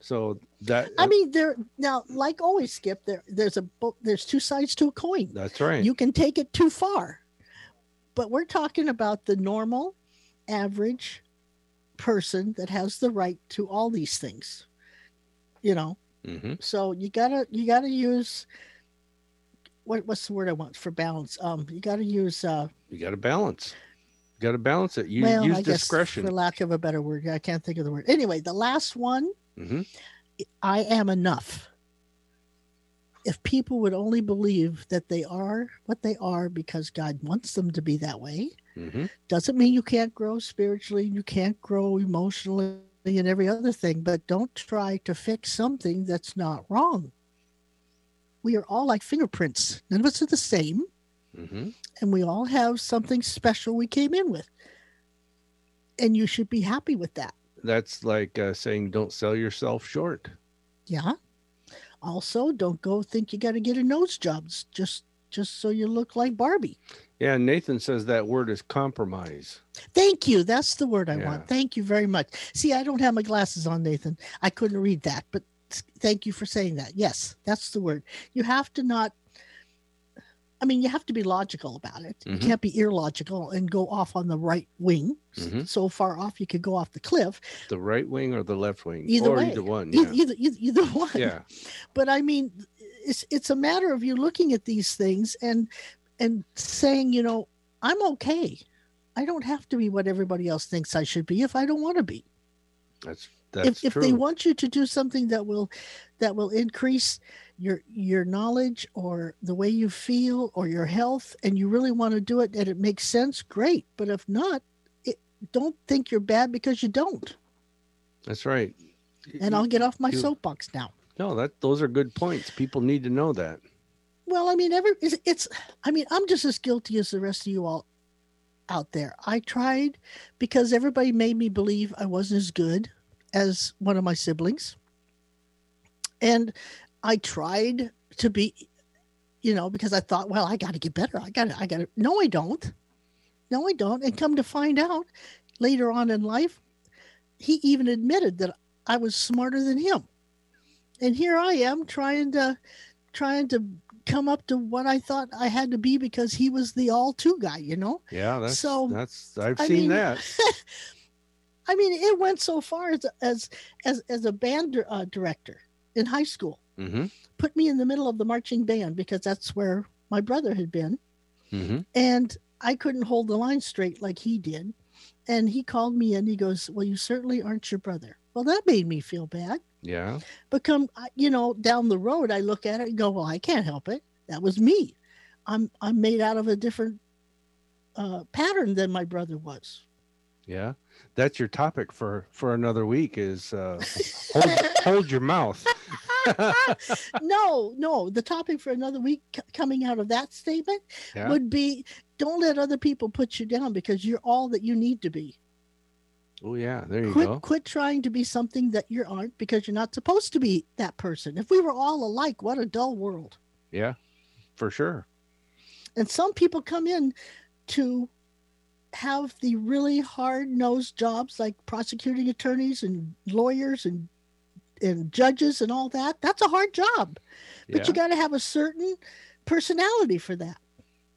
So that I uh mean, there now, like always, Skip. There, there's a bo- there's two sides to a coin. that's right. You can take it too far, but we're talking about the normal, average person that has the right to all these things. You know, hmm so you gotta you gotta use what what's the word I want for balance? Um, you gotta use uh, You got to balance. You got to balance it. You well, use I discretion. for lack of a better word. I can't think of the word. Anyway, the last one hmm I am enough. If people would only believe that they are what they are because God wants them to be that way, hmm doesn't mean you can't grow spiritually, you can't grow emotionally, and every other thing, but don't try to fix something that's not wrong. We are all like fingerprints. None of us are the same, hmm and we all have something special we came in with. And you should be happy with that. That's like uh, saying don't sell yourself short. Yeah. Also, don't go think you got to get a nose job just just so you look like Barbie. Yeah, Nathan says that word is compromise. Thank you. That's the word I Yeah. want. Thank you very much. See, I don't have my glasses on, Nathan. I couldn't read that, but thank you for saying that. Yes, that's the word. You have to not I mean, you have to be logical about it. You Mhm. can't be illogical and go off on the right wing, Mhm. so far off you could go off the cliff. The right wing or the left wing, Either or way. either one. Yeah, Either, either, either <laughs> one. yeah, but I mean, it's it's a matter of you looking at these things and and saying, you know, I'm okay. I don't have to be what everybody else thinks I should be if I don't want to be. that's that's if if they want you to do something that will that will increase your your knowledge or the way you feel or your health and you really want to do it and it makes sense, great. But if not, it, don't think you're bad because you don't. that's right. And I'll get off my you- soapbox now. No, that those are good points. People need to know that. Well, I mean, every it's, it's. I mean, I'm just as guilty as the rest of you all out there. I tried because everybody made me believe I wasn't as good as one of my siblings, and I tried to be, you know, because I thought, well, I got to get better. I got to. I got to. No, I don't. No, I don't. And come to find out, later on in life, he even admitted that I was smarter than him, and here I am trying to, trying to come up to what I thought I had to be because he was the all two guy, you know? Yeah, that's So, that's I've I seen mean, that. <laughs> I mean, it went so far as as as, as a band uh, director in high school, hmm put me in the middle of the marching band because that's where my brother had been, hmm and I couldn't hold the line straight like he did. And he called me and He goes, "Well, you certainly aren't your brother." Well, that made me feel bad. Yeah, But come, you know, down the road, I look at it and go, "Well, I can't help it. That was me. I'm I'm made out of a different uh, pattern than my brother was." yeah. That's your topic for for another week. Is uh, hold <laughs> hold your mouth. <laughs> no, no. The topic for another week c- coming out of that statement Yeah. would be: Don't let other people put you down because you're all that you need to be. Oh yeah, there you Quit go. quit trying to be something that you aren't because you're not supposed to be that person. If we were all alike, what a dull world. Yeah, for sure. And some people come in to have the really hard nosed jobs like prosecuting attorneys and lawyers and and judges and all that. That's a hard job. But Yeah. you got to have a certain personality for that.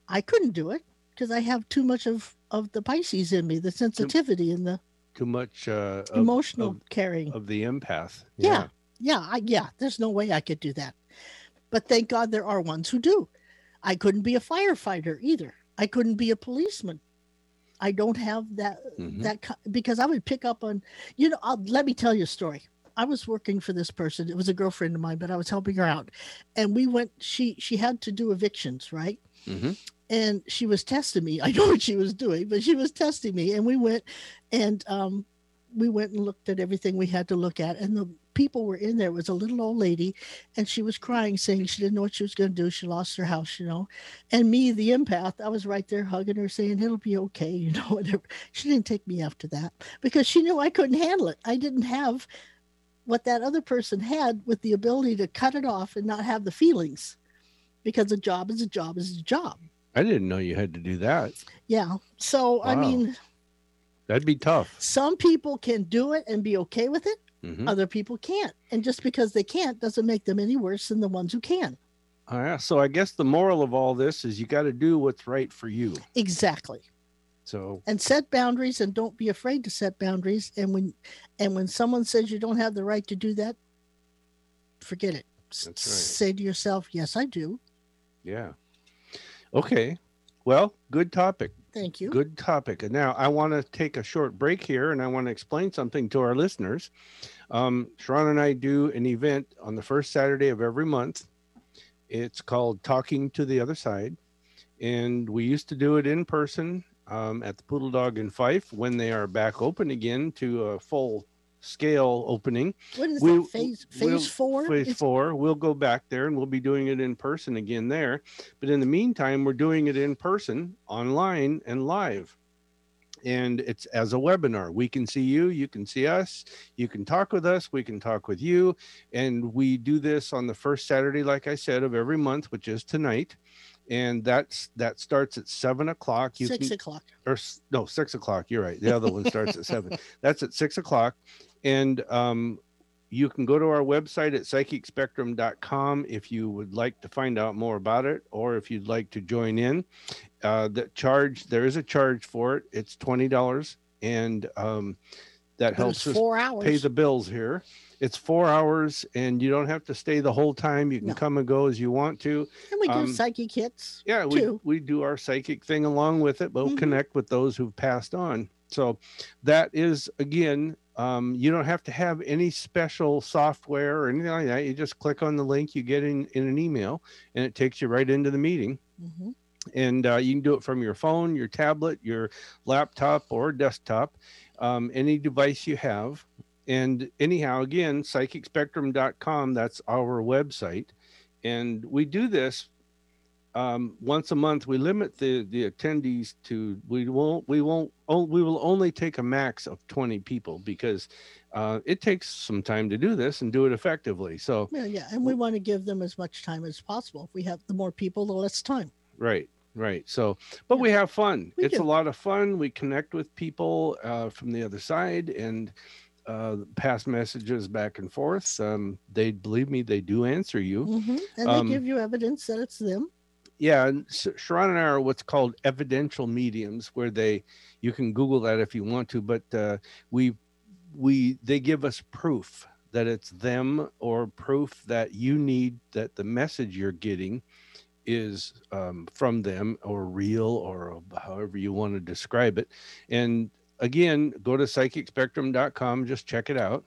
I couldn't do it because I have too much of of the Pisces in me, the sensitivity and the Too much uh, of, emotional of, caring. of the empath. Yeah. yeah, I, yeah, there's no way I could do that. But thank God there are ones who do. I couldn't be a firefighter either. I couldn't be a policeman. I don't have that Mhm. that because I would pick up on you know I'll, let me tell you a story. I was working for this person. It was a girlfriend of mine, but I was helping her out. And we went she she had to do evictions, right? Mm hmm and she was testing me. <laughs> I know what she was doing, but she was testing me. And we went and um, we went and looked at everything we had to look at. And the people were in there. It was a little old lady, and she was crying, saying she didn't know what she was going to do. She lost her house, you know. And me, the empath, I was right there hugging her, saying it'll be okay, <laughs> you know. Whatever. She didn't take me after that because she knew I couldn't handle it. I didn't have what that other person had with the ability to cut it off and not have the feelings because a job is a job is a job. I didn't know you had to do that. Yeah. So, I mean, That'd be tough. some people can do it and be okay with it, hmm other people can't. And just because they can't doesn't make them any worse than the ones who can. Oh, yeah. So I guess the moral of all this is you got to do what's right for you. Exactly. So And set boundaries and don't be afraid to set boundaries. And when and when someone says you don't have the right to do that, forget it. That's right. Say to yourself, yes, I do. yeah. Okay. Well, good topic. Thank you. Good topic. And now I want to take a short break here and I want to explain something to our listeners. Um, Sha'ron and I do an event on the first Saturday of every month. It's called Talking to the Other Side. And we used to do it in person um, at the Poodle Dog in Fife when they are back open again to a full scale opening. What is We- that phase? Phase we'll- four. Phase Is- four, we'll go back there and we'll be doing it in person again there. But in the meantime, we're doing it in person, online, and live. And it's as a webinar. We can see you, you can see us, you can talk with us, we can talk with you. And we do this on the first Saturday, like I said, of every month, which is tonight. And that's that starts at seven o'clock. You Six can, o'clock. or no six o'clock you're right the other one starts at seven <laughs> that's at six o'clock and um, you can go to our website at psychicspectrum.com if you would like to find out more about it or if you'd like to join in uh, the charge there is a charge for it it's $20 and um, that But helps us hours. pay the bills here it's four hours and you don't have to stay the whole time you can No. come and go as you want to and we do um, psychic hits. yeah we, too. we do our psychic thing along with it but we'll Mhm. connect with those who've passed on so that is again um, you don't have to have any special software or anything like that. You just click on the link you get in, in an email and it takes you right into the meeting. Hmm and uh, you can do it from your phone your tablet your laptop or desktop um, any device you have. And anyhow again psychicspectrum.com that's our website. And we do this um, once a month we limit the the attendees to we won't we won't oh, we will only take a max of 20 people because uh, it takes some time to do this and do it effectively so Yeah, yeah, and we want to give them as much time as possible. If we have the more people, the less time. Right, right. So, but Yeah. we have fun. We it's do. a lot of fun. We connect with people uh, from the other side and uh, pass messages back and forth. Um, they believe me, they do answer you. hmm And Um, they give you evidence that it's them. Yeah, and Sha'ron and I are what's called evidential mediums, where they you can Google that if you want to, but uh, we we they give us proof that it's them or proof that you need that the message you're getting is um, from them or real or however you want to describe it. And again, go to psychicspectrum.com, just check it out.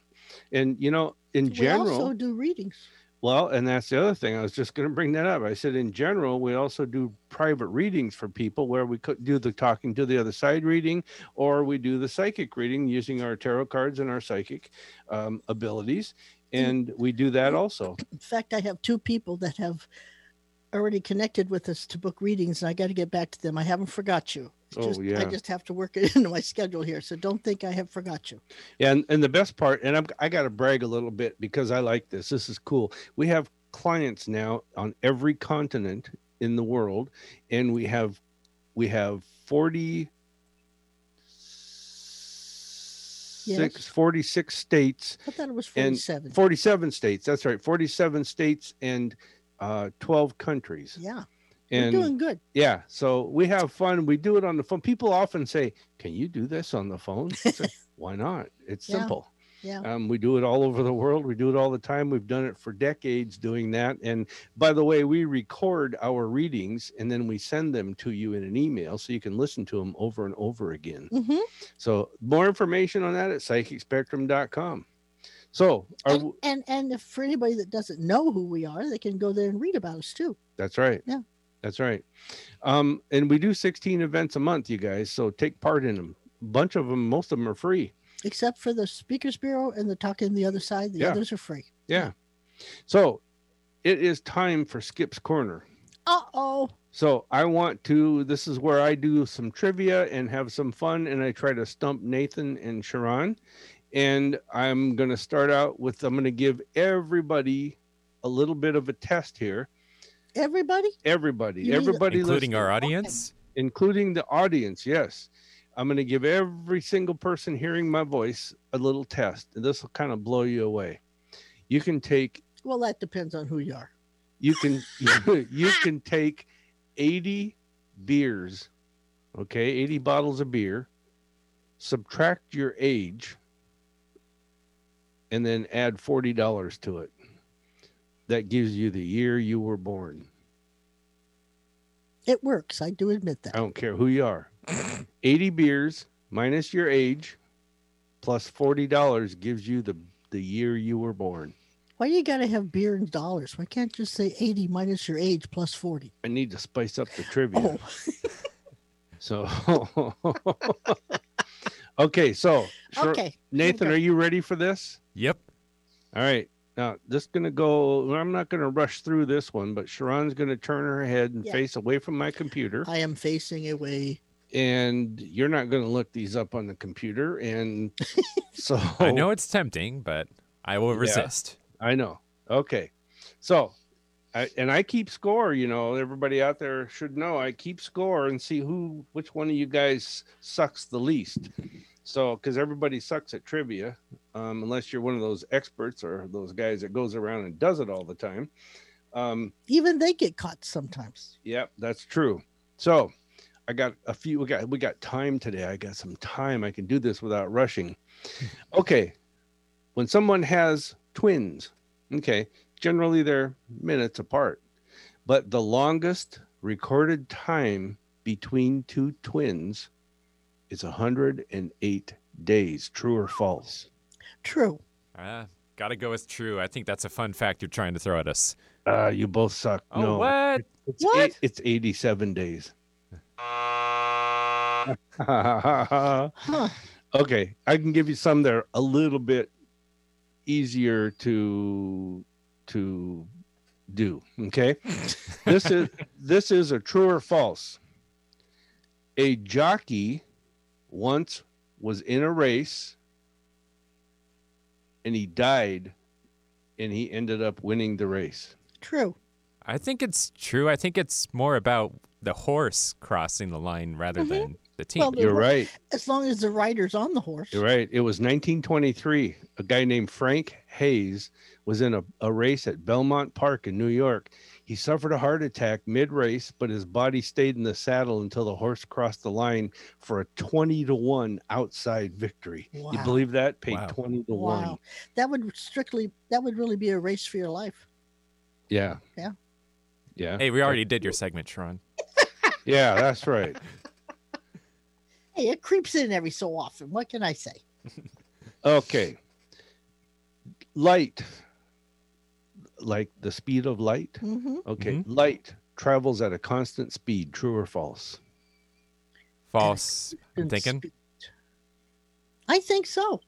And you know, in general, we also do readings. Well, and that's the other thing. I was just going to bring that up. I said, in general, we also do private readings for people where we could do the talking to the other side reading, or we do the psychic reading using our tarot cards and our psychic um, abilities. And we do that also. In fact, I have two people that have already connected with us to book readings, and I got to get back to them. I haven't forgot you. It's Oh, just, yeah. I just have to work <laughs> it into my schedule here. So don't think I have forgot you. And and the best part, and I'm, I got to brag a little bit because I like this. This is cool. We have clients now on every continent in the world, and we have we have 40 six, 46 states I thought it was And 47. 47 states that's right 47 states and uh 12 countries. Yeah, and we're doing good. yeah so we have fun. We do it on the phone. People often say can you do this on the phone? Say, <laughs> why not? It's Yeah. simple. Yeah. um, we do it all over the world. We do it all the time. We've done it for decades doing that. And by the way we record our readings and then we send them to you in an email so you can listen to them over and over again. Hmm so more information on that at psychicspectrum.com so are, And, and and if for anybody that doesn't know who we are, they can go there and read about us too. That's right. Yeah. That's right. Um, and we do 16 events a month, you guys. So take part in them. A bunch of them, most of them are free. Except for the Speakers Bureau and the Talking the Other Side, the Yeah. others are free. Yeah. So it is time for Skip's Corner. Uh oh. So I want to, this is where I do some trivia and have some fun. And I try to stump Nathan and Sha'ron. And I'm going to start out with, I'm going to give everybody a little bit of a test here. Everybody? Everybody, You everybody, including our audience. including the audience. Yes. I'm going to give every single person hearing my voice a little test, and this will kind of blow you away. You can take, Well, that depends on who you are. you can, <laughs> you can take 80 beers, okay, 80 bottles of beer, subtract your age, and then add $40 to it. That gives you the year you were born. It works. I do admit that. I don't care who you are. 80 beers minus your age plus $40 gives you the, the year you were born. Why you got to have beer in dollars? Why can't you just say 80 minus your age plus 40? I need to spice up the trivia. Oh, <laughs> So, <laughs> Okay, so Okay. Nathan, are you ready for this? Yep. All right. Now, this going to go. I'm not going to rush through this one, but Sha'ron's going to turn her head and Yeah. face away from my computer. I am facing away. and you're not going to look these up on the computer. And <laughs> so I know it's tempting, but I will Yeah. resist. I know. Okay. So, I, and I keep score, you know, everybody out there should know I keep score and see who, which one of you guys sucks the least. So, because everybody sucks at trivia, um, unless you're one of those experts or those guys that goes around and does it all the time. Um, Even they get caught sometimes. Yep, that's true. So I got a few we got we got time today. I got some time. I can do this without rushing. <laughs> Okay. When someone has twins, okay, generally they're minutes apart. But the longest recorded time between two twins is 108 days. True or false? True. Uh, gotta go with true. I think that's a fun fact you're trying to throw at us. Uh, you both suck. Oh, no. what? It's What? eight- it's 87 days. Huh. <laughs> <laughs> okay, I can give you some that are a little bit easier to to do. Okay, <laughs> this is this is a true or false. A jockey once was in a race and he died and he ended up winning the race. True. I think it's true. I think it's more about the horse crossing the line rather Mhm. than the team. Well, You're right. As long as the rider's on the horse. You're right. It was 1923. A guy named Frank Hayes was in a, a race at Belmont Park in New York. He suffered a heart attack mid race, but his body stayed in the saddle until the horse crossed the line for a 20 to 1 outside victory. You believe that? Paid Wow. 20 to Wow. 1. That would strictly that would really be a race for your life. Yeah. Yeah. Yeah. hey, we already did your segment, Sha'ron. <laughs> Yeah, that's right. <laughs> Hey, it creeps in every so often. What can I say? Okay. Light, like the speed of light. hmm Okay. Mhm. Light travels at a constant speed. True or false? False. I'm thinking. I think so.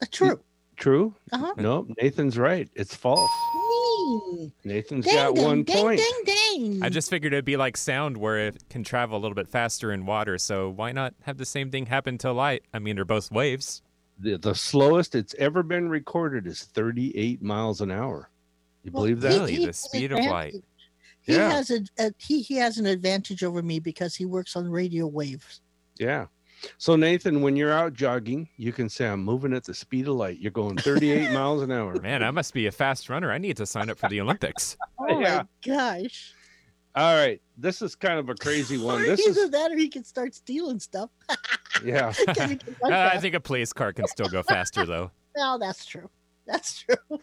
Uh, true. True? Uh-huh. No, Nathan's right. It's false. Ding, Nathan's ding, got ding, one ding, point. ding, ding. I just figured it'd be like sound where it can travel a little bit faster in water. So why not have the same thing happen to light? I mean, they're both waves. The, the slowest it's ever been recorded is 38 miles an hour. You Well, believe he- that? Really? he The speed of light. He Yeah. has a, a he he has an advantage over me because he works on radio waves. Yeah. So Nathan, when you're out jogging, you can say, "I'm moving at the speed of light." You're going 38 <laughs> miles an hour. Man, I must be a fast runner. I need to sign up for the Olympics. <laughs> Oh Yeah. my gosh! All right, this is kind of a crazy one. <laughs> This Either is that or he can start stealing stuff. yeah. 'Cause he can run Uh, I think a police car can still go faster, though. Well, that's true. That's true.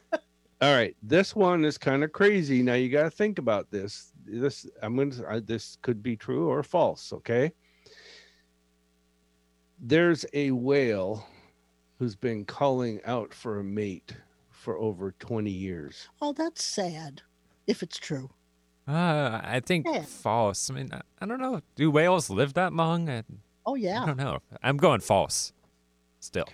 All right, this one is kind of crazy. Now you got to think about this. This I'm going to this could be true or false, okay? There's a whale who's been calling out for a mate for over 20 years. Oh, that's sad. If it's true. Uh, I think Yeah. false. I mean, I, I don't know. Do whales live that long? I, Oh yeah. I don't know. I'm going false. Still.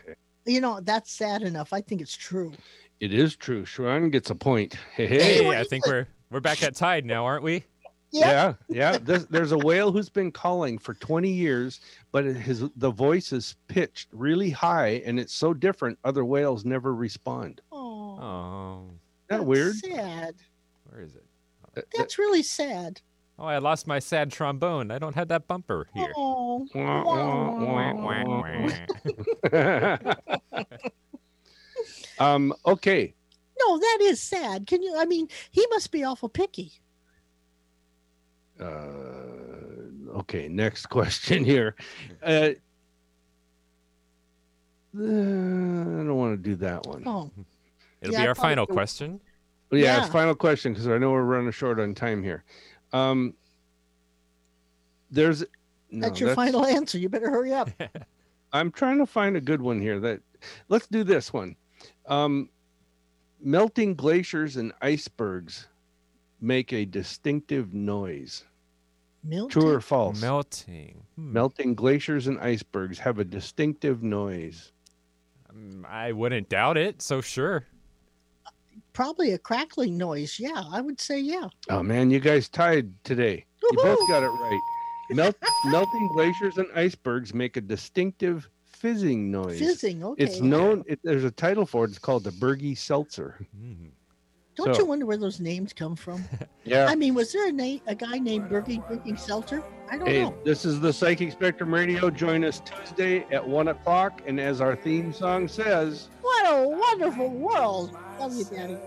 You know that's sad enough. I think it's true. It is true. Sha'ron gets a point. Hey, hey. Hey, I think we're we're back at tide now, aren't we? Yeah. Yeah, yeah. This, there's a whale who's been calling for 20 years, but his the voice is pitched really high, and it's so different. Other whales never respond. Oh, Isn't that that's weird? Sad. where is it? Uh, uh, That's really sad. Oh, I lost my sad trombone. I don't have that bumper here. Oh. <laughs> <laughs> um. Okay. No, that is sad. Can you? I mean, he must be awful picky. Uh. Okay. Next <laughs> question here. Uh. uh, I don't want to do that one. Oh, It'll Yeah, be our final do. question. But yeah, it's Yeah. final question because I know we're running short on time here. Um, there's no, that's your final answer. You better hurry up. <laughs> I'm trying to find a good one here. That let's do this one. Um, melting glaciers and icebergs make a distinctive noise. Milton. True or false? Melting. Hmm. Melting glaciers and icebergs have a distinctive noise. Um, I wouldn't doubt it. So sure. Probably a crackling noise. Yeah, I would say yeah. Oh man, you guys tied today. You both got it right. Melt, <laughs> melting glaciers and icebergs make a distinctive fizzing noise. Fizzing. Okay. It's known. It, there's a title for it. It's called the Bergie Seltzer. Hmm. Don't so- you wonder where those names come from? <laughs> Yeah. I mean, was there a name, a guy named Bergie drinking seltzer? I don't Hey, know. this is the Psychic Spectrum Radio. Join us Tuesday at one o'clock, and as our theme song says, What a wonderful world! Love you, Daddy.